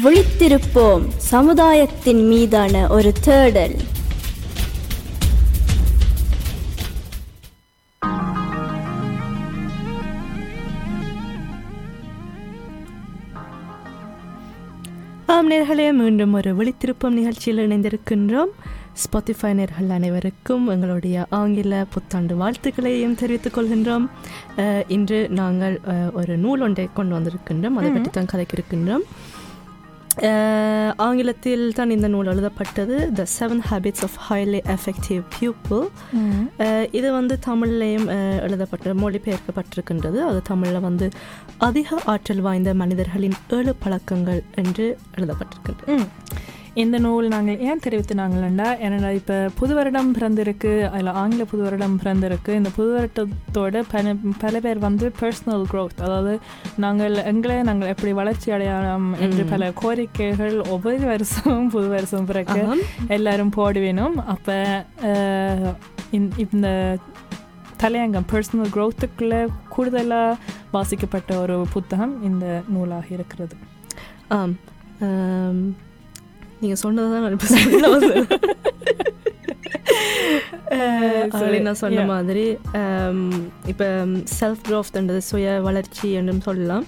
விழித்திருப்போம் சமுதாயத்தின் மீதான ஒரு தேடல். ஆம் நேர்களே மீண்டும் ஒரு விழித்திருப்பம் நிகழ்ச்சியில் இணைந்திருக்கின்றோம். ஸ்பாட்டிஃபை நேர்கள் அனைவருக்கும் எங்களுடைய ஆங்கில புத்தாண்டு வாழ்த்துக்களையும் தெரிவித்துக் கொள்கின்றோம். அஹ், இன்று நாங்கள் ஒரு நூல் ஒன்றை கொண்டு வந்திருக்கின்றோம். அதை பற்றி தான் கதைக்கிருக்கின்றோம் அஹ், ஆங்கிலத்தில் தான் இந்த நூல் எழுதப்பட்டது. The seven habits of highly effective people இது வந்து தமிழ்லையும் எழுதப்பட்ட மொழிபெயர்க்கப்பட்டிருக்கின்றது. அது தமிழில் வந்து அதிக ஆற்றல் வாய்ந்த மனிதர்களின் ஏழு பழக்கங்கள் என்று எழுதப்பட்டிருக்கின்றது. இந்த நூல் நாங்கள் ஏன் தெரிவித்தினாங்களா ஏன்னா இப்போ புது வருடம் பிறந்திருக்கு அதில் ஆங்கில புது வருடம் பிறந்திருக்கு. இந்த புது வருடத்தோட பல பல பேர் வந்து பர்சனல் growth அதாவது நாங்கள் எங்களை நாங்கள் எப்படி வளர்ச்சி அடையலாம் என்று. பல கோரிக்கைகள் ஒவ்வொரு வருஷமும் புது வருஷம் பிறகு. எல்லாரும் போட வேணும் அப்போ இந்த தலையங்கம் பர்சனல் க்ரோத்துக்குள்ளே கூடுதலாக வாசிக்கப்பட்ட ஒரு புத்தகம் இந்த நூலாக இருக்கிறது. ஆம். நீங்க சொன்னதை தான் நான் இப்போ சொல்ல வந்தேன். நான் சொன்ன. மாதிரி இப்போ செல்ஃப் க்ரோத்ன்றது சுய வளர்ச்சி என்றும் சொல்லலாம்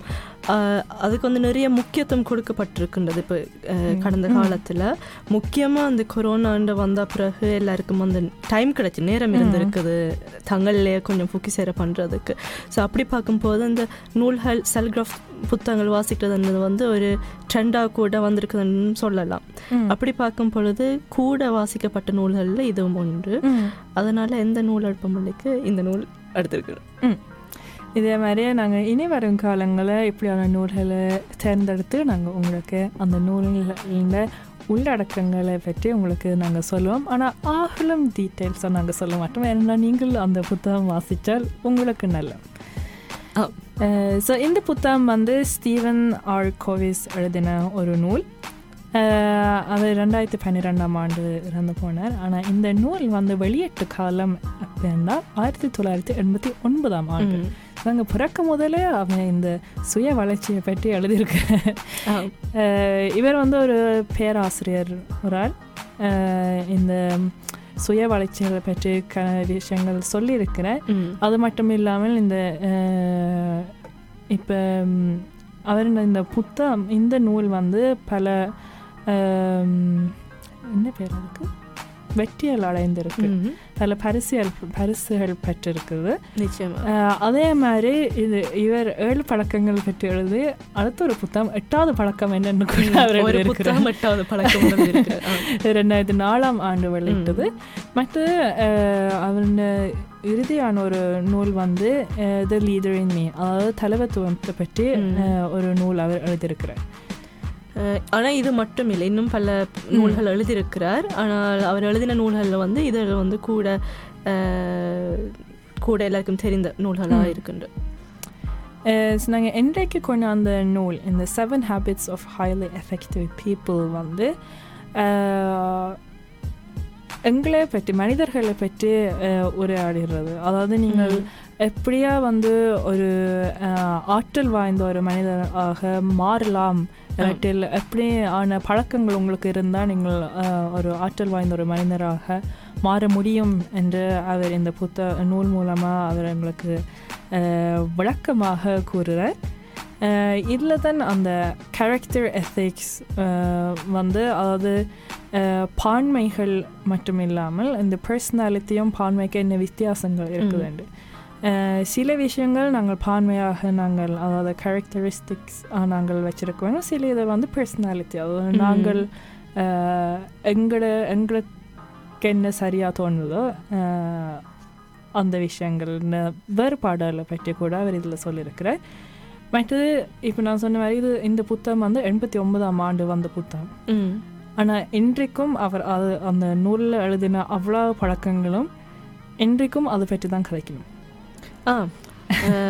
அதுக்கு வந்து நிறைய முக்கியத்துவம் கொடுக்கப்பட்டிருக்கின்றது இப்போ கடந்த. காலத்தில். முக்கியமாக அந்த கொரோனாண்டு வந்த பிறகு எல்லாருக்கும் அந்த டைம் கிடைச்சி நேரம். இருந்திருக்குது. தங்கள்லேயே கொஞ்சம் ஃபுக்கி சேர பண்ணுறதுக்கு ஸோ அப்படி பார்க்கும்போது இந்த நூல்கள் க்ரோத் புத்தகங்கள் வாசிக்கிறதுன்றது வந்து ஒரு ட்ரெண்டாக கூட வந்திருக்குதுன்னு சொல்லலாம். அப்படி பார்க்கும் பொழுது கூட வாசிக்கப்பட்ட நூல்களில் இதுவும் ஒன்று. அதனால எந்த நூல் எடுப்பமல்லிக்கு இந்த நூல் எடுத்திருக்கு இதே மாதிரியே நாங்கள் இனி வரும் காலங்களில் இப்படியான நூல்களை தேர்ந்தெடுத்து நாங்கள் உங்களுக்கு அந்த நூல்களில் உள்ளடக்கங்களை பற்றி உங்களுக்கு நாங்கள் சொல்லுவோம். ஆனால் ஆகலும் டீட்டெயில்ஸாக நாங்கள் சொல்ல மாட்டோம் ஏன்னா நீங்கள் அந்த புத்தகம் வாசித்தால் உங்களுக்கு நல்ல. ஸோ இந்த புத்தகம் வந்து ஸ்டீவன் ஆர் கோவிஸ் எழுதின ஒரு நூல். அவர் ரெண்டாயிரத்தி பன்னிரெண்டாம் ஆண்டு இறந்து போனார். ஆனால் இந்த நூல் வந்து வெளியீட்டு காலம் அப்படின்னா ஆயிரத்தி தொள்ளாயிரத்தி எண்பத்தி ஒன்பதாம் ஆண்டு. நாங்கள் பிறக்க முதலே அவன் இந்த சுய வளர்ச்சியை பற்றி எழுதியிருக்கார் அஹ் இவர் வந்து ஒரு பேராசிரியர் ஒரு ஆள் இந்த சுய வளர்ச்சிகளை பற்றி க விஷயங்கள் சொல்லியிருக்கிறார். அது மட்டும் இல்லாமல் இந்த இப்போ அவர் இந்த புத்தகம் இந்த நூல் வந்து பல என்ன பேர் அதுக்கு? வெற்றியல் அடைந்திருக்கு. பல பரிசுகள் பரிசுகள் பெற்றிருக்குது. நிச்சயமா. அஹ் அதே மாதிரி இது இவர் ஏழு பழக்கங்கள் பற்றி எழுதி அடுத்த ஒரு புத்தகம் எட்டாவது பழக்கம் என்னன்னு கூட அவர் ஒரு எழுதியிருக்கிறார். புத்தகம் எட்டாவது பழக்கம். ரெண்டாயிரத்தி நாலாம் ஆண்டு வெளியிட்டது. மற்றது அவன் இறுதியான ஒரு நூல் வந்து த லீடர் இன் மீ அதாவது தலைவத்துவத்தை பற்றி ஒரு நூல் அவர் எழுதியிருக்கிறார். அஹ், ஆனா இது மட்டும் இல்லை இன்னும் பல நூல்கள் எழுதியிருக்கிறார். ஆனால் அவர் எழுதின நூல்களில் வந்து இதில் வந்து கூட கூட எல்லாருக்கும் தெரிந்த நூல்களாக. இருக்கின்ற. நாங்கள் இன்றைக்கு கொண்டு அந்த நூல் இந்த seven habits of highly effective people வந்து எங்களை பற்றி மனிதர்களை பற்றி உரையாடுகிறது. அதாவது நீங்கள் எப்படியா வந்து ஒரு ஆற்றல் வாய்ந்த ஒரு மனிதராக மாறலாம் இல்லாட்டில் எப்படி ஆன பழக்கங்கள் உங்களுக்கு இருந்தால் நீங்கள் ஒரு ஆற்றல் வாய்ந்த ஒரு மனிதராக மாற முடியும் என்று அவர் இந்த புத்த நூல் மூலமாக அவர் எங்களுக்கு விளக்கமாக கூறுகிறார் இதில் தான் அந்த கேரக்டர் எத்திக்ஸ் வந்து அதாவது பான்மைகள் மட்டும் இல்லாமல் இந்த பர்சனாலிட்டியும் பான்மைக்கு என்ன வித்தியாசங்கள் இருக்குதுண்டு. சில விஷயங்கள் நாங்கள் பான்மையாக நாங்கள் அதாவது கேரக்டரிஸ்டிக்ஸ் நாங்கள் வச்சிருக்கோம் சில இதை வந்து பர்சனாலிட்டி அதாவது. நாங்கள் அஹ், எங்களோட எங்களுக்கு என்ன சரியாக தோணுதோ அந்த விஷயங்கள் வேறுபாடுகளை பற்றி கூட அவர் இதில் சொல்லியிருக்கிறார் மற்றது இப்போ நான் சொன்ன மாதிரி இது இந்த புத்தகம் வந்து எண்பத்தி ஒன்பதாம் ஆண்டு வந்த புத்தகம். ஆனால் இன்றைக்கும் அவர் அது அந்த நூலில் எழுதின அவ்வளோ பழக்கங்களும் இன்றைக்கும் அதை பற்றி தான் கதைக்கணும் ஆ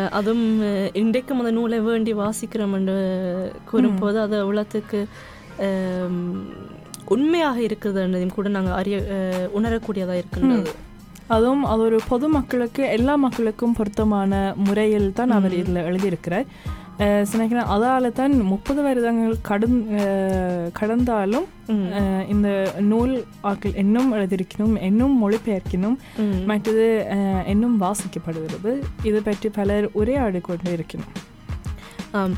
அதுவும் இன்றைக்கும் அந்த நூலை வேண்டி வாசிக்கிறோம் என்று கூறும்போது அது அவ்வளோத்துக்கு உண்மையாக இருக்குதுன்றதையும் கூட நாங்கள் அறிய உணரக்கூடியதாக இருக்கின்றது அதுவும் அது ஒரு பொதுமக்களுக்கு எல்லா மக்களுக்கும் பொருத்தமான முறையில் தான் அவர். இதில் எழுதியிருக்கிறார் நினைக்கிறேன் அதால தான் முப்பது வருடங்கள் கடன் அஹ், கடந்தாலும் இந்த நூல் ஆக்கள் இன்னும் எழுதியிருக்கணும் இன்னும் மொழிபெயர்க்கணும். மற்றது இன்னும் வாசிக்கப்படுகிறது இது பற்றி பலர் உரையாடி கொண்டு இருக்கணும் ஆம்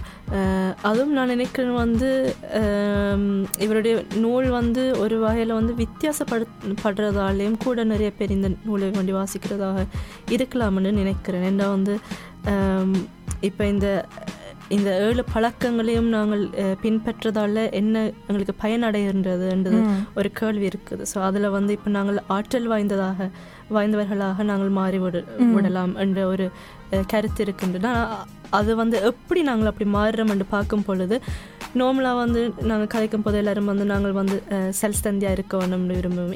அதுவும் நான் நினைக்கிறேன் வந்து இவருடைய நூல் வந்து ஒரு வகையில் வந்து வித்தியாசப்படு படுறதாலேயும் கூட நிறைய பேர் இந்த நூலை வேண்டி வாசிக்கிறதாக இருக்கலாம்னு நினைக்கிறேன் ஏன்னா வந்து இப்போ இந்த இந்த ஏழு பழக்கங்களையும் நாங்கள் பின்பற்றதால என்ன எங்களுக்கு பயனடைகின்றதுன்றது ஒரு கேள்வி இருக்குது. ஸோ அதில் வந்து இப்போ நாங்கள் ஆற்றல் வாய்ந்ததாக வாய்ந்தவர்களாக நாங்கள் மாறி விட விடலாம் என்ற ஒரு கருத்து இருக்கின்றது அது வந்து எப்படி நாங்கள் அப்படி மாறுறோம் என்று பார்க்கும் பொழுது நார்மலாக வந்து நாங்கள் கதைக்கும் போது எல்லாரும் வந்து நாங்கள் வந்து செல்ஃப் தந்தியாக இருக்கணும்னு விரும்புவோம்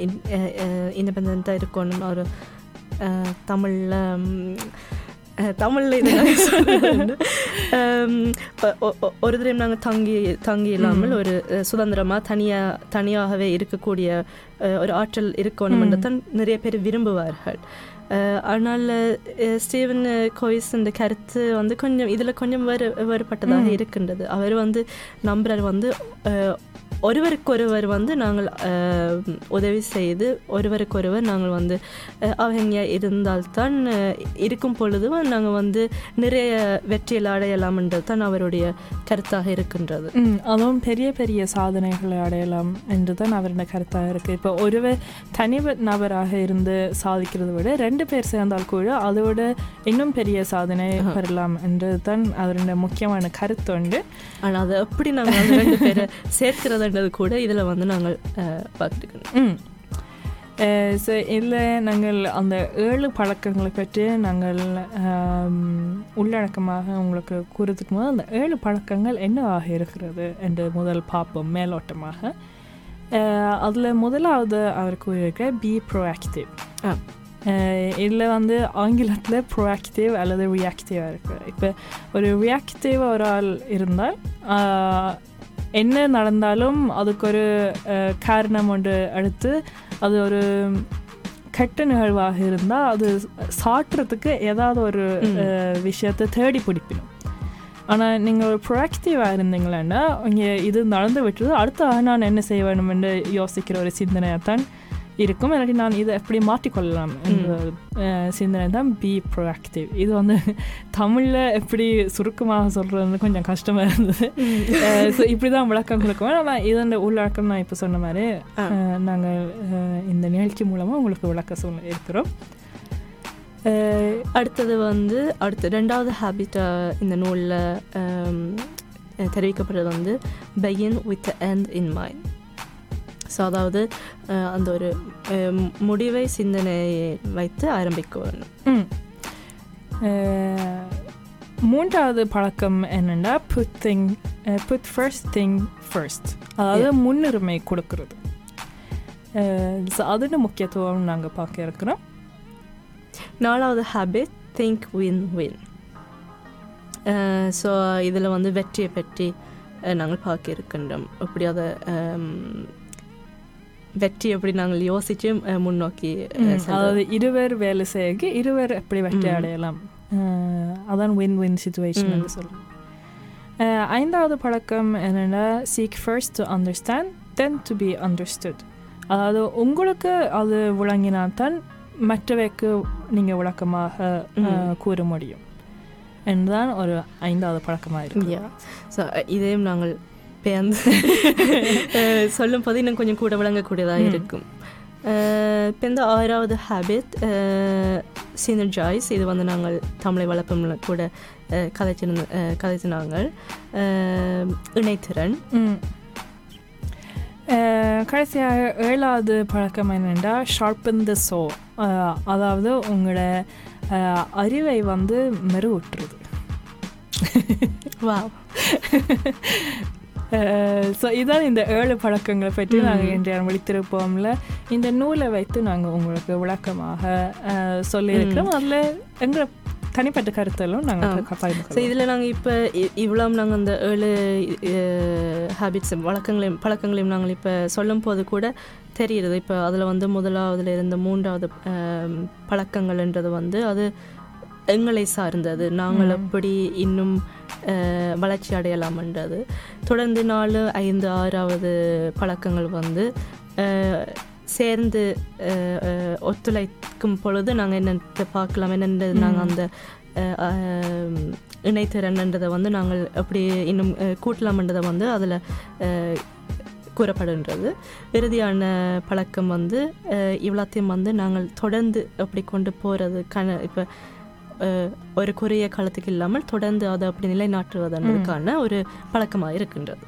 இண்டிபெண்ட்டாக இருக்கணும் ஒரு தமிழ்ல தமிழ்ல ஒ- ஒ- ஒ- ஒரு தடவை நாங்கள் தங்கி தங்கி இல்லாமல் ஒரு அஹ், சுதந்திரமா தனியா தனியாகவே இருக்கக்கூடிய ஒரு ஆற்றல் இருக்கணும் தான் நிறைய பேர் விரும்புவார்கள். ஆனால் ஸ்டீவன் கோயிஸ் இந்த கருத்து வந்து கொஞ்சம் இதில் கொஞ்சம் வேறு வேறுபட்டதாக இருக்கின்றது. அவர் வந்து நம்புறார் வந்து ஒருவருக்கொருவர் வந்து நாங்கள் உதவி செய்து ஒருவருக்கொருவர் நாங்கள் வந்து அவங்கியாக இருந்தால்தான் இருக்கும் பொழுது நாங்கள் வந்து நிறைய வெற்றியில் அடையலாம்ன்றது தான் அவருடைய கருத்தாக இருக்கின்றது. அதுவும் பெரிய பெரிய சாதனைகளை அடையலாம் என்று தான் அவரோட கருத்தாக இருக்குது இப்போ ஒருவர் தனி நபராக இருந்து சாதிக்கிறதை விட ரெண்டு பேர் சேர்ந்தால் கூட அதை விட இன்னும் பெரிய சாதனை பெறலாம் என்றது தான் அவரோட முக்கியமான கருத்து உண்டு. ஆனால் அதை எப்படி நாங்கள் ரெண்டு பேரை சேர்க்கிறதுன்றது கூட இதில் வந்து நாங்கள் பார்த்துக்கணும் ஸோ இதில் நாங்கள் அந்த ஏழு பழக்கங்களை பற்றி நாங்கள் உள்ளடக்கமாக உங்களுக்கு கூறதுக்கு போது அந்த ஏழு பழக்கங்கள் என்னவாக இருக்கிறது என்று முதல் பார்ப்போம் மேலோட்டமாக. அதில் முதலாவது அவர் கூறியிருக்க பி ப்ரோஆக்டிவ். இதில் வந்து ஆங்கிலத்தில் ப்ரோஆக்டிவ் அல்லது ரியாக்டிவாக இருக்குது இப்போ ஒரு ரியாக்டிவ் ஒரு ஆள் இருந்தால் என்ன நடந்தாலும் அதுக்கு ஒரு காரணம் ஒன்று எடுத்து அது ஒரு கெட்ட நிகழ்வாக இருந்தால் அது சாட்டுறதுக்கு ஏதாவது ஒரு விஷயத்தை தேடி பிடிக்கணும் ஆனால் நீங்கள் ஒரு ப்ரொஆக்டிவாக இருந்தீங்களேன்னா இங்கே இது நடந்து விட்டது அடுத்த நான் என்ன செய்ய வேண்டும் என்று யோசிக்கிற ஒரு சிந்தனையாக தான் இருக்கும். இல்லாட்டி நான் இதை எப்படி மாற்றிக்கொள்ளலாம் என்ற சிந்தனை தான் பி ப்ரோஆக்டிவ் இது வந்து தமிழில் எப்படி சுருக்கமாக சொல்கிறது கொஞ்சம் கஷ்டமாக இருந்தது. ஸோ இப்படி தான் விளக்கம் கொடுக்குவேன் ஆனால் இதோட உள்ளடக்கம் நான் இப்போ சொன்ன மாதிரி நாங்கள் இந்த நிகழ்ச்சி மூலமாக உங்களுக்கு விளக்க சொல்ல இருக்கிறோம் அடுத்தது வந்து அடுத்து ரெண்டாவது ஹேபிட் இந்த நூலில் தெரிவிக்கப்படுறது வந்து begin with end in mind so அதாவது அந்த ஒரு முடிவை சிந்தனையை வைத்து ஆரம்பிக்க வேணும் மூன்றாவது பழக்கம் என்னென்னா put thing put first thing first அதாவது முன்னுரிமை கொடுக்கறது. அதோட முக்கியத்துவம் நாங்கள் பார்க்க இருக்கிறோம். நாலாவது habit think win win so இதில் வந்து வெற்றியை பற்றி நாங்கள் பார்க்க இருக்கின்றோம். எப்படி அதை வெற்றி எப்படி நாங்கள் யோசித்து முன்னோக்கி. அதாவது இருவர் வேலை செய்ய இருவர் எப்படி வெற்றி அடையலாம்? அதான் வின் வின் சுச்சுவேஷன் என்று ஐந்தாவது பழக்கம் என்னென்னா seek first to understand then to be understood அதாவது உங்களுக்கு அது விளங்கினால் தான் மற்றவைக்கு நீங்கள் விளக்கமாக கூற முடியும். என்றுதான் ஒரு ஐந்தாவது பழக்கமாக இருக்கு. ஸோ இதையும் நாங்கள் பேர்ந்து. சொல்லும் போது இன்னும் கொஞ்சம் கூட விளங்கக்கூடியதாக இருக்கும். இப்போ இந்த ஆறாவது ஹேபிட் சினர்ஜாய்ஸ் இது வந்து நாங்கள் தமிழை வளர்ப்போம்ல கூட கதைச்சிருந்த கதைச்சினாங்க இணைத்திறன். கடைசியாக ஏழாவது பழக்கம் என்னென்னா ஷார்பன் த சோ அதாவது உங்களோட அறிவை வந்து மெருகூட்டுறது. வா ஸோ இதான் இந்த ஏழு பழக்கங்களை பற்றி நாங்கள் இன்றைய விழித்திருப்போம்ல இந்த நூலை வைத்து நாங்கள் உங்களுக்கு விளக்கமாக சொல்லியிருக்கிறோம். அதில் எங்களை தனிப்பட்ட கருத்தெல்லாம் நாங்கள் ஸோ இதில் நாங்கள் இப்போ இவ்வளோ நாங்கள் அந்த ஏழு ஹேபிட்ஸ் வழக்கங்களையும் பழக்கங்களையும் நாங்கள் இப்போ சொல்லும் போது கூட தெரியுது. இப்போ அதில் வந்து முதலாவதுல இருந்த மூன்றாவது பழக்கங்கள்ன்றது வந்து அது எங்களை சார்ந்தது. நாங்கள் எப்படி இன்னும் வளர்ச்சி அடையலாம்ன்றது. தொடர்ந்து நாலு ஐந்து ஆறாவது பழக்கங்கள் வந்து சேர்ந்து ஒத்துழைக்கும் பொழுது நாங்கள் என்னத்தை பார்க்கலாம் என்னன்றது நாங்கள் அந்த இணைத்திறன்ன்றதை வந்து நாங்கள் எப்படி இன்னும் கூட்டலாம்ன்றதை வந்து அதில் கூறப்படுன்றது இறுதியான பழக்கம் வந்து இவ்வளோத்தையும் வந்து நாங்கள் தொடர்ந்து அப்படி கொண்டு போகிறது கண இப்போ ஒரு குறுகிய காலத்துக்கு இல்லாமல் தொடர்ந்து அதை அப்படி நிலைநாட்டுவதற்கான ஒரு பழக்கமாக இருக்கின்றது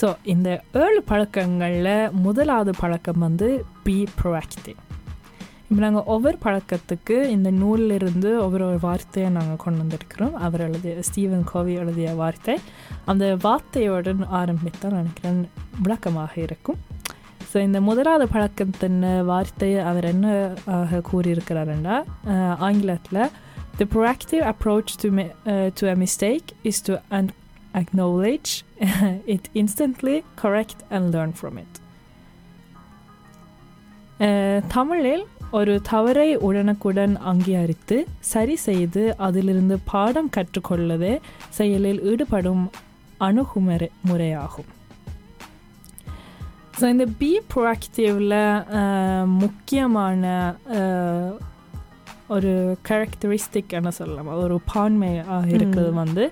ஸோ இந்த ஏழு பழக்கங்களில் முதலாவது பழக்கம் வந்து பி ப்ரோஆக்டிவ் இப்போ நாங்கள் ஒவ்வொரு பழக்கத்துக்கு இந்த நூல்ல இருந்து ஒவ்வொரு ஒரு வார்த்தையை நாங்கள் கொண்டு வந்திருக்கிறோம் அவர் எழுதிய ஸ்டீவன் கோவி எழுதிய வார்த்தை அந்த வார்த்தையோடு ஆரம்பித்தால் நினைக்கிறேன் விளக்கமாக இருக்கும் ஸோ இந்த முதலாவது பழக்கத்தின் வார்த்தையை அவர் என்ன ஆக கூறியிருக்கிறாருன்னா ஆங்கிலத்தில் the proactive approach to to a mistake is to and acknowledge it instantly, correct and learn from it. தமிழில் ஒரு தவறை உடனுக்குடன் அங்கீகரித்து சரி செய்து அதிலிருந்து பாடம் கற்றுக்கொள்ளவே செயலில் ஈடுபடும் அணுகுமுறை முறையாகும் ஸோ இந்த பி ப்ரோஆக்டிவில் முக்கியமான ஒரு கேரக்டரிஸ்டிக் என்ன சொல்லலாம் ஒரு பான்மையாக இருக்கிறது. வந்து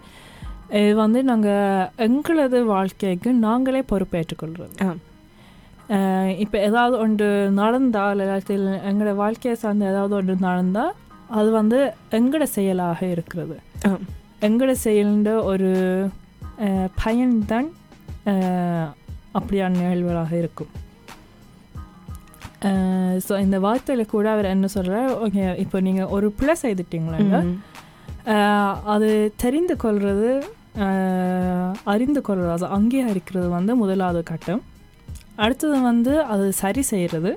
இது வந்து நாங்கள் எங்களது வாழ்க்கைக்கு நாங்களே பொறுப்பேற்றுக்கொள்கிறது ஆ. இப்போ ஏதாவது ஒன்று நடந்தால் இல்லாட்டில் எங்களோட வாழ்க்கையை சார்ந்து ஏதாவது ஒன்று நடந்தால் அது வந்து எங்களோட செயலாக இருக்கிறது. எங்களோட செயல்ன்ற ஒரு பயன்தான் அப்படியான நிகழ்வுகளாக இருக்கும். ஸோ இந்த வார்த்தையில் கூட அவர் என்ன சொல்கிறார் ஓகே இப்போ நீங்கள் ஒரு பிள்ளை செய்துட்டீங்களா அது தெரிந்து கொள்வது அறிந்து கொள்வது அது அங்கீகரிக்கிறது வந்து முதலாவது கட்டம். அடுத்தது வந்து அது சரி செய்கிறது.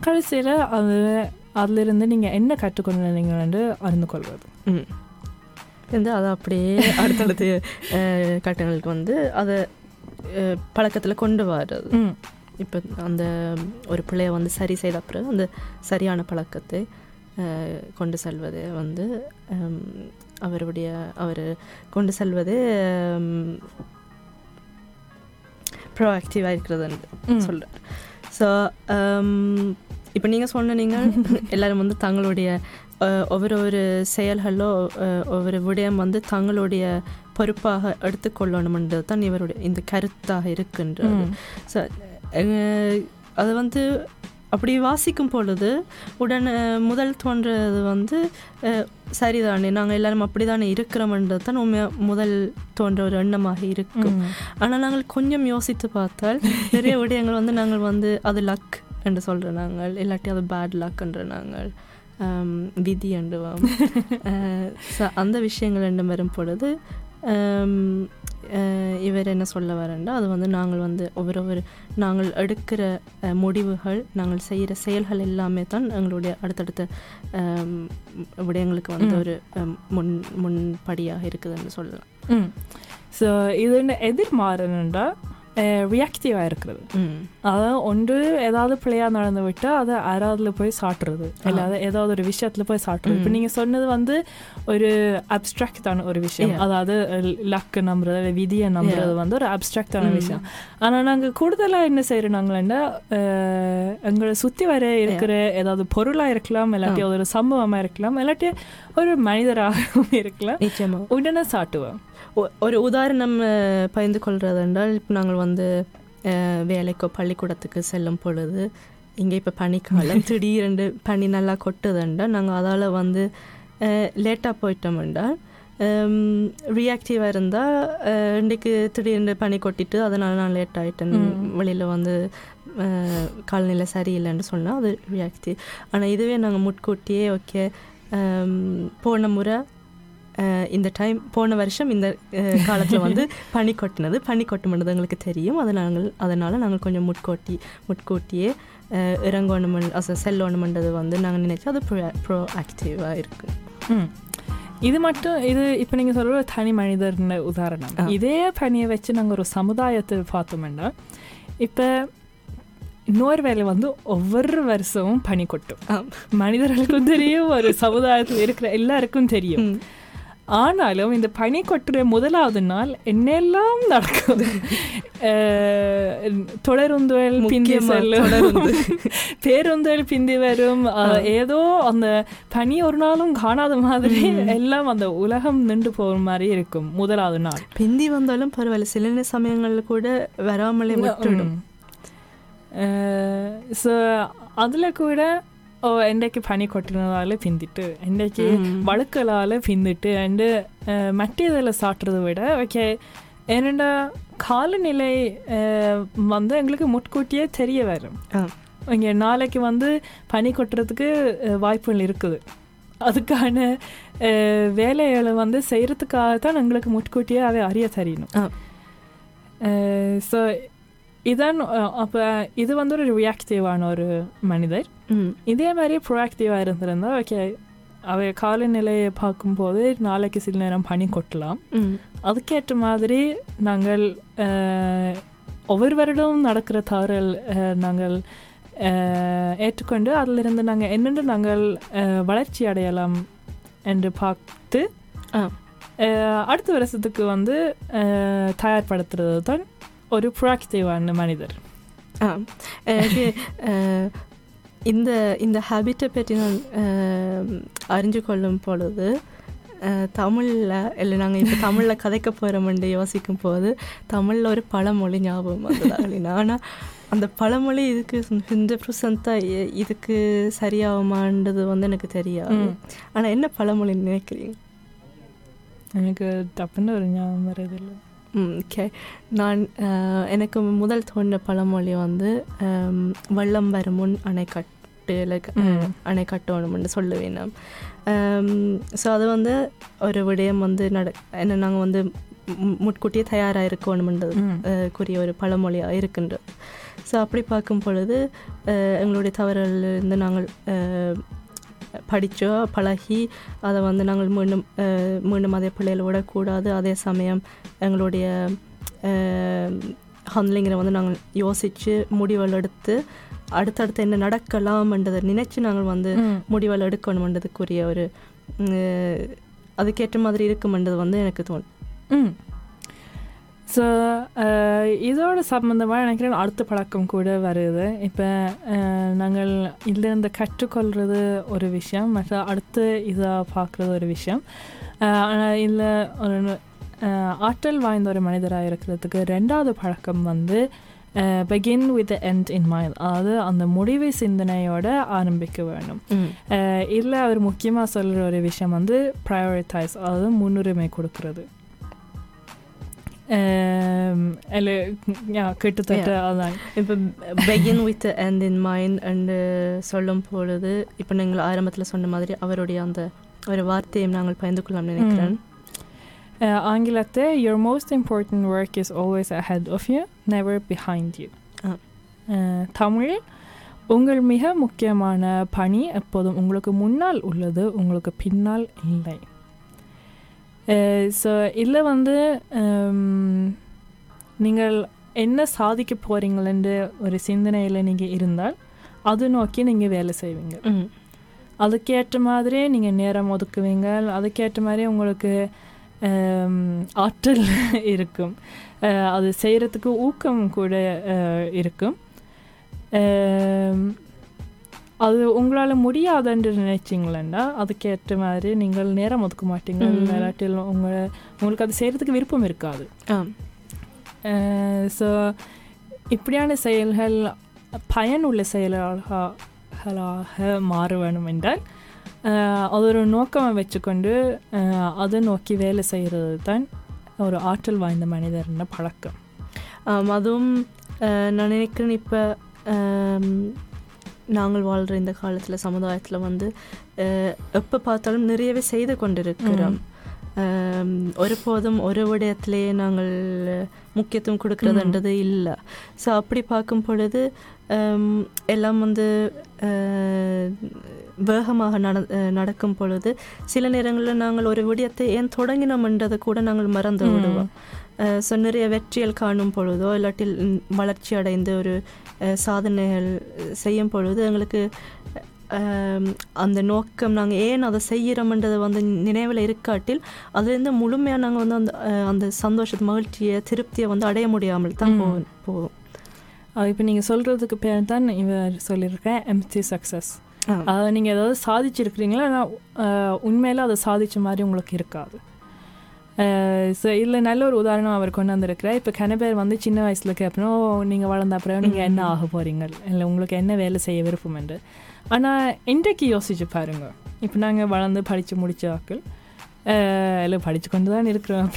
கடைசியில் அது அதிலிருந்து நீங்கள் என்ன கற்றுக்கொண்டீங்கள் என்று அறிந்து கொள்வது. ம். வந்து அதை அப்படியே அடுத்தடுத்து கட்டங்களுக்கு வந்து அதை பழக்கத்தில் கொண்டு வர்றது இப்போ அந்த ஒரு பிள்ளைய வந்து சரி செய்த பிறகு அந்த சரியான பழக்கத்தை கொண்டு செல்வது வந்து அவருடைய அவர் கொண்டு செல்வது ப்ரோஆக்டிவாக இருக்கிறதுன்னு. சொல்கிறார் ஸோ இப்போ நீங்கள் சொன்ன நீங்கள் எல்லாரும் வந்து தங்களுடைய ஒவ்வொரு ஒரு செயல்களோ ஒவ்வொரு விடயம் வந்து தங்களுடைய பொறுப்பாக எடுத்துக்கொள்ளணும்ன்றது தான் இவருடைய இந்த கருத்தாக இருக்கின்றது. ஸோ அது வந்து அப்படி வாசிக்கும் பொழுது உடனே முதல் தோன்றது வந்து சரிதானே நாங்கள் எல்லாரும் அப்படி தானே இருக்கிறோம்ன்றது தான் உண்மையாக முதல் தோன்ற ஒரு எண்ணமாக இருக்கும். ஆனால் நாங்கள் கொஞ்சம் யோசித்து பார்த்தால் நிறைய விடயங்கள் வந்து நாங்கள் வந்து அது லக் என்று சொல்கிற நாங்கள் இல்லாட்டி அது பேட் லக்ன்ற நாங்கள் விதி என்றுவோம் ஸோ அந்த விஷயங்கள் ரெண்டும் வரும் பொழுது இவர் என்ன சொல்ல வரேன்டா? அது வந்து நாங்கள் வந்து ஒவ்வொரு ஒரு நாங்கள் எடுக்கிற முடிவுகள் நாங்கள் செய்கிற செயல்கள் எல்லாமே தான் எங்களுடைய அடுத்தடுத்த விடயங்களுக்கு வந்து. ஒரு முன் முன்படியாக இருக்குதுன்னு சொல்லலாம். ம். ஸோ இது எதிர்மாறணுண்டா ரியாக்டிவாக இருக்கிறது அதாவது ஒன்று ஏதாவது பிள்ளையாக நடந்து விட்டால் அதை யாராவதுல போய் சாட்டுறது இல்லாத ஏதாவது ஒரு விஷயத்தில் போய் சாட்டுறது இப்போ. நீங்கள் சொன்னது வந்து ஒரு அப்ட்ராக்டான ஒரு விஷயம். அதாவது லக்கு நம்புறது இல்ல விதியை நம்புறது. வந்து ஒரு அப்ட்ராக்டான. விஷயம் ஆனால் நாங்கள் கூடுதலாக என்ன செய்கிறோம் நாங்களா எங்களை சுற்றி வர இருக்கிற ஏதாவது பொருளாக இருக்கலாம் இல்லாட்டி. ஒரு சம்பவமாக இருக்கலாம் இல்லாட்டி ஒரு மனிதராகவும் இருக்கலாம் உடனே சாட்டுவோம் ஒரு உதாரணம் பகிர்ந்து கொள்வது என்றால் இப்போ நாங்கள் வந்து வேலைக்கோ பள்ளிக்கூடத்துக்கு செல்லும் பொழுது இங்கே இப்போ பனிக்காலம் திடீரென்று பனி நல்லா கொட்டுதுண்டா நாங்கள் அதால் வந்து லேட்டாக போயிட்டோம் என்றால் ரியாக்டிவாக இருந்தால் இன்றைக்கு திடீர்னு பனி கொட்டிட்டு அதனால் நான் லேட் ஆகிட்டேன். வெளியில் வந்து காலநிலை சரியில்லைன்னு சொன்னால் அது ரியாக்டிவ் ஆனால் இதுவே நாங்கள் முட்கூட்டியே ஓகே போன முறை இந்த டைம் போன வருஷம் இந்த காலத்தில் வந்து பனி கொட்டினது பனி கொட்டுமன்றது எங்களுக்கு தெரியும் அதை நாங்கள் அதனால் நாங்கள் கொஞ்சம் முட்கூட்டி முட்கூட்டியே இறங்கணும் செல்லணுமன்றது வந்து நாங்கள் நினைச்சா அது ப்ரோ ப்ரோ ஆக்டிவாக இருக்கு ம். இது மட்டும் இது இப்போ நீங்கள் சொல்கிற தனி மனிதர்னு உதாரணம். இதே பணியை வச்சு நாங்கள் ஒரு சமுதாயத்தை பார்த்தோம்னா இப்போ இன்னொரு வேலை வந்து ஒவ்வொரு வருஷமும் பனி கொட்டும். மனிதர்களுக்கும் தெரியும் ஒரு சமுதாயத்தில் இருக்கிற எல்லாருக்கும் தெரியும். ஆனாலும் இந்த பனி கொட்டுற முதலாவது நாள் என்னெல்லாம் நடக்கும் அஹ், தொடருந்துகள் பிந்தி செல்லும். பேருந்துகள் பிந்தி வரும். ஏதோ அந்த பனி ஒரு நாளும் காணாத மாதிரி எல்லாம் அந்த உலகம் நின்று போகிற மாதிரி இருக்கும் முதலாவது நாள். பிந்தி வந்தாலும் பரவாயில்ல. சில சமயங்கள்ல கூட வராமலே விட்டுடும். அதில் கூட பனி கொட்டினதால பிந்திட்டு என்றைக்கு ம். வழுக்கலால் பிந்திட்டு அண்டு மட்டியதில் சாட்டுறதை விட ஓகே என்னோட காலநிலை வந்து எங்களுக்கு முட்கூட்டியே தெரிய வரும். இங்கே நாளைக்கு வந்து பனி கொட்டுறதுக்கு வாய்ப்புகள் இருக்குது அதுக்கான வேலைகளை வந்து செய்கிறதுக்காக தான் எங்களுக்கு முட்கூட்டியே அதை அறிய தெரியணும். ஸோ இதான் அப்போ இது வந்து ஒரு ரியாக்டிவான ஒரு மனிதர். இதே மாதிரி ப்ரோஆக்டிவாக இருந்திருந்தா ஓகே அவ காலநிலையை பார்க்கும்போது நாளைக்கு சில நேரம் பனி கொட்டலாம். அதுக்கேற்ற மாதிரி நாங்கள் ஒவ்வொரு வருடமும் நடக்கிற தவறல் நாங்கள் ஏற்றுக்கொண்டு அதிலிருந்து நாங்கள் என்னென்று நாங்கள் வளர்ச்சி அடையலாம் என்று பார்த்து அடுத்த வருஷத்துக்கு வந்து தயார்படுத்துறது தான் ஒரு ப்ரோஆக்டிவான மனிதர் ஆ எனக்கு இந்த இந்த ஹேபிட்டை பற்றி நான் அறிஞ்சு கொள்ளும் பொழுது தமிழில் இல்லை நாங்கள் இப்போ தமிழில் கதைக்க போகிறோம்னு யோசிக்கும் போது தமிழில் ஒரு பழமொழி ஞாபகம் வந்தது ஆனால் அந்த பழமொழி இதுக்கு ஹண்ட்ரட் பர்சன்ட்டாக இதுக்கு சரியாகுமான்றது வந்து எனக்கு தெரியாது. ஆனால் என்ன பழமொழி நினைக்கிறீங்க எனக்கு டப்புன்னு ஒரு ஞாபகம் வருதில்லை ம் ஓகே நான் எனக்கு முதல் தோன்ற பழமொழி வந்து வெள்ளம் வரும் முன் அணை கட்டுல ம். அணை கட்டணும்னு சொல்லுவேன் ஸோ அது வந்து ஒரு விடயம் வந்து நட என்ன நாங்கள் வந்து முட்கூட்டியே தயாராக இருக்கணும்ன்றது கூறிய ஒரு பழமொழியாக இருக்கின்றது. ஸோ அப்படி பார்க்கும் பொழுது எங்களுடைய தவறுகளிலிருந்து நாங்கள் படித்தோ பழகி அதை வந்து நாங்கள் மீண்டும் மீண்டும் அதே பிள்ளைகளை விடக்கூடாது. அதே சமயம் எங்களுடைய ஹண்ட்லிங்கரை வந்து நாங்கள் யோசித்து முடிவுகள் எடுத்து அடுத்தடுத்து என்ன நடக்கலாம்ன்றதை நினைச்சு நாங்கள் வந்து. முடிவுகள் எடுக்கணும்ன்றதுக்குரிய ஒரு அதுக்கேற்ற மாதிரி இருக்குமென்றது வந்து எனக்கு தோணும். ம். ஸோ இதோட சம்மந்தமாக நினைக்கிறேன் அடுத்த பழக்கம் கூட வருது. இப்போ நாங்கள் இதிலிருந்து கற்றுக்கொள்கிறது ஒரு விஷயம் மற்ற அடுத்து இதாக பார்க்குறது ஒரு விஷயம். ஆனால் இதில் ஒரு ஆற்றல் வாய்ந்த ஒரு மனிதராக இருக்கிறதுக்கு ரெண்டாவது பழக்கம் வந்து begin with end in mind அதாவது அந்த முடிவு சிந்தனையோட ஆரம்பிக்க வேணும் இதில் அவர் முக்கியமாக சொல்கிற ஒரு விஷயம் வந்து ப்ரையாரிட்டைஸ் அதாவது முன்னுரிமை கொடுக்கறது. ஆம், அல்ல யா, கிட்டத்தட்ட அதான் இப்போ begin with end in mind அண்டு சொல்லும் பொழுது இப்போ நீங்கள் ஆரம்பத்தில் சொன்ன மாதிரி அவருடைய அந்த ஒரு வார்த்தையை நாங்கள் பயந்து கொள்ளலாம் நினைக்கிறேன் ஆங்கிலத்தை your most important work is always ahead of you never behind you. ஆ. அஹ், தமிழில் உங்கள் மிக முக்கியமான பணி எப்போதும் உங்களுக்கு முன்னால் உள்ளது உங்களுக்கு பின்னால் இல்லை ஸோ இதில் வந்து நீங்கள் என்ன சாதிக்க போகிறீங்களென்று ஒரு சிந்தனையில் நீங்கள் இருந்தால் அது நோக்கி நீங்கள் வேலை செய்வீங்க. அதுக்கேற்ற மாதிரி நீங்கள் நேரம் ஒதுக்குவீங்க அதுக்கேற்ற மாதிரி உங்களுக்கு ஆற்றல் இருக்கும். அது செய்கிறதுக்கு ஊக்கம் கூட இருக்கும். அது உங்களால் முடியாதுன்னு நினைச்சிங்களேன்னா அதுக்கேற்ற மாதிரி நீங்கள் நேரம் ஒதுக்க மாட்டீங்க. இல்லாட்டில் உங்களை உங்களுக்கு அது செய்கிறதுக்கு விருப்பம் இருக்காது. ஸோ இப்படியான செயல்கள் பயனுள்ள செயல்களாக மாற வேணும் என்றால் அது ஒரு நோக்கமாக வச்சுக்கொண்டு அதை நோக்கி வேலை செய்கிறது தான் ஒரு ஆற்றல் வாய்ந்த மனிதர்ன பழக்கம். அதுவும் நான் நினைக்கிறேன் இப்போ நாங்கள் வாழ்கிற இந்த காலத்தில் சமுதாயத்தில் வந்து எப்போ பார்த்தாலும் நிறையவே செய்து கொண்டிருக்கிறோம். ஒருபோதும் ஒரு விடயத்திலேயே நாங்கள் முக்கியத்துவம் கொடுக்கறதுன்றது இல்லை. ஸோ அப்படி பார்க்கும் பொழுது எல்லாம் வந்து வேகமாக நட நடக்கும் பொழுது சில நேரங்களில் நாங்கள் ஒரு விடயத்தை ஏன் தொடங்கினோம்ன்றதை கூட நாங்கள் மறந்து. விடுவோம். ஸோ நிறைய வெற்றிகள் காணும் பொழுதோ இல்லாட்டில் வளர்ச்சி அடைந்து ஒரு சாதனைகள் செய்யும் பொழுது எங்களுக்கு அந்த நோக்கம் நாங்கள் ஏன் அதை செய்கிறோம்ன்றதை வந்து நினைவில் இருக்காட்டில் அதுலேருந்து முழுமையாக நாங்கள் வந்து அந்த அந்த சந்தோஷத்தை மகிழ்ச்சியை திருப்தியை வந்து அடைய முடியாமல் தான். போவோம் போவோம் இப்போ நீங்கள் சொல்கிறதுக்கு பேர் தான் இவர் சொல்லியிருக்கேன் எம்டி சக்ஸஸ். அதாவது நீங்கள் ஏதாவது சாதிச்சிருக்கிறீங்களா ஆனால் உண்மையில் அதை சாதிச்ச மாதிரி உங்களுக்கு இருக்காது ஸோ இதில் நல்ல ஒரு உதாரணம் அவர் கொண்டு வந்திருக்கிறார் இப்போ கன பேர் வந்து சின்ன வயசில் கேட்பணும் நீங்கள் வளர்ந்த அப்புறம் நீங்கள் என்ன ஆக போகிறீங்க இல்லை உங்களுக்கு என்ன வேலை செய்ய விருப்பம்? என்று. ஆனால் இன்றைக்கு யோசிச்சு பாருங்க. இப்போ நாங்கள் வளர்ந்து படித்து முடிச்ச ஆக்கள் அஹ், இல்லை படித்து கொண்டு தான் இருக்கிறோம்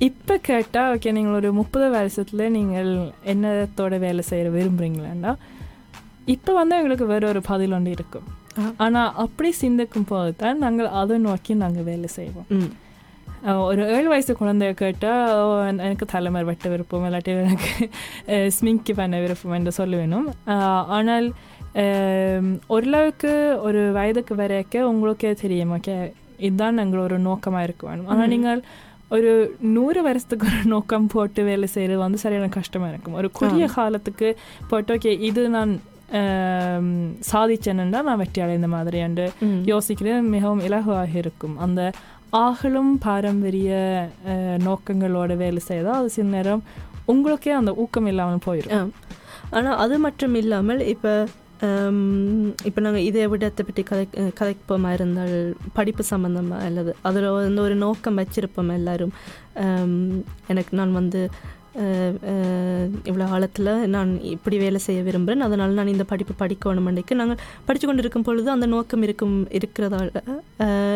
இப்போ கேட்டால் ஓகே நீங்கள் ஒரு முப்பது வருஷத்தில் நீங்கள் என்னத்தோட வேலை செய்கிற விரும்புகிறீங்களா இப்போ வந்து எங்களுக்கு வேற ஒரு பதில் ஒன்று இருக்கும். ஆனால் அப்படி சிந்திக்கும் போது தான் நாங்கள் அதை நோக்கி நாங்கள் வேலை செய்வோம். ஒரு ஏழு வயசு குழந்தைய கேட்டால் எனக்கு தலைமர் வெட்ட விருப்பம் இல்லாட்டி எனக்கு ஸ்மிங்க் பண்ண விருப்பம் என்று சொல்ல வேணும் ஆனால் ஓரளவுக்கு ஒரு வயதுக்கு வரைக்க உங்களுக்கே தெரியும் ஓகே இதுதான் எங்களோட நோக்கமாக இருக்க வேணும் ஆனால். நீங்கள் ஒரு நூறு வருஷத்துக்கு ஒரு நோக்கம் போட்டு வேலை செய்கிறது வந்து சரியான கஷ்டமாக இருக்கும். ஒரு குறுகிய காலத்துக்கு போட்டு ஓகே இது நான் ஆம், சாதிச்சேன்னா நான் வெற்றி அடைந்த மாதிரி என்று ம். யோசிக்கிறது மிகவும் இலகுவாக இருக்கும் அந்த ஆகலும் பாரம்பரிய நோக்கங்களோட வேலை செய்தால் அது சில நேரம் உங்களுக்கே அந்த ஊக்கம் இல்லாமல் போயிடும் ஆனால் அது மட்டும் இல்லாமல் இப்போ இப்போ நாங்கள் இதை விடத்தை பற்றி கதை கதைப்போமா இருந்தால் படிப்பு சம்மந்தமாக அல்லது அதில் வந்து ஒரு நோக்கம் வச்சிருப்போம் எல்லாரும் எனக்கு நான் வந்து இவ்வளோ காலத்தில் நான் இப்படி வேலை செய்ய விரும்புகிறேன் அதனால் நான் இந்த படிப்பு படிக்கணும் அன்றைக்கு நாங்கள் படித்து கொண்டு இருக்கும் பொழுது அந்த நோக்கம் இருக்கும் இருக்கிறதால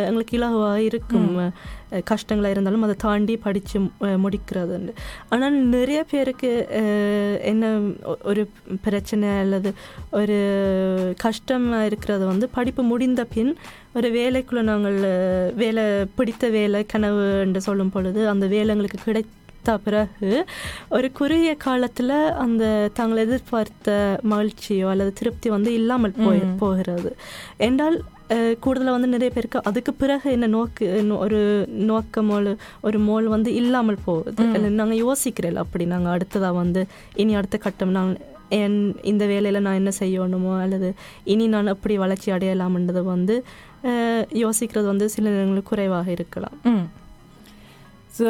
எங்களுக்கு இலகுவாக இருக்கும். கஷ்டங்களாக இருந்தாலும் அதை தாண்டி படித்து முடிக்கிறது ஆனால் நிறைய பேருக்கு என்ன ஒரு பிரச்சனை அல்லது ஒரு கஷ்டமாக இருக்கிறது வந்து படிப்பு முடிந்த பின் ஒரு வேலைக்குள்ளே நாங்கள் வேலை பிடித்த வேலை கனவு என்று சொல்லும் பொழுது அந்த வேலை எங்களுக்கு கிடைத்த பிறகு ஒரு குறுகிய காலத்தில் அந்த தாங்கள் எதிர்பார்த்த மகிழ்ச்சியோ அல்லது திருப்தி வந்து இல்லாமல் போய். போகிறது என்றால் கூடுதலாக வந்து நிறைய பேருக்கு அதுக்கு பிறகு என்ன நோக்கு ஒரு நோக்கமோல் ஒரு மோல் வந்து இல்லாமல் போகுது. நாங்கள் யோசிக்கிறோம் அப்படி நாங்கள் அடுத்ததாக வந்து இனி அடுத்த கட்டம் நான் என் இந்த வேலையில் நான் என்ன செய்யணுமோ அல்லது இனி நான் எப்படி வளர்ச்சி அடையலாம்ன்றது வந்து யோசிக்கிறது வந்து சில நேரங்களில் குறைவாக இருக்கலாம் ஸோ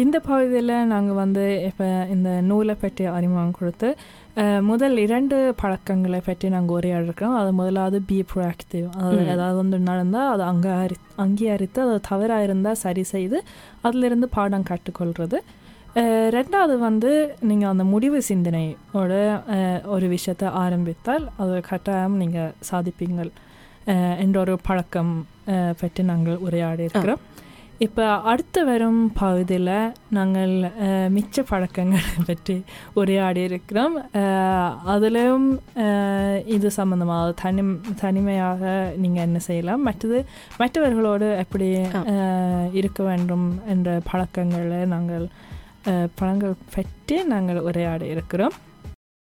இந்த பகுதியில் நாங்கள் வந்து இப்போ இந்த நூலை பற்றி அறிமுகம் கொடுத்து அஹ், முதல் இரண்டு பழக்கங்களை பற்றி நாங்கள் உரையாடிருக்கிறோம். அது முதலாவது பி ப்ரோஆக்டிவ் ம். ஏதாவது ஒன்று நடந்தால் அதை அங்கீகரி அங்கீகரித்து அது தவறாக இருந்தால் சரி செய்து அதிலிருந்து பாடம் கற்றுக்கொள்கிறது அஹ், ரெண்டாவது வந்து நீங்கள் அந்த முடிவு சிந்தனையோட ஒரு விஷயத்தை ஆரம்பித்தால் அது கட்டாயம் நீங்கள் சாதிப்பீங்கள். என்ற ஒரு பழக்கம் பற்றி நாங்கள் உரையாடி இருக்கிறோம் இப்போ அடுத்து வரும் பகுதியில் நாங்கள் மிச்ச பழக்கங்கள் பற்றி உரையாடி இருக்கிறோம். அதிலும் இது சம்மந்தமாக தனி தனிமையாக நீங்கள் என்ன செய்யலாம்? மற்றது மற்றவர்களோடு எப்படி இருக்க வேண்டும் என்ற பழக்கங்களை நாங்கள் பழங்கள் பற்றி நாங்கள் உரையாடி இருக்கிறோம்.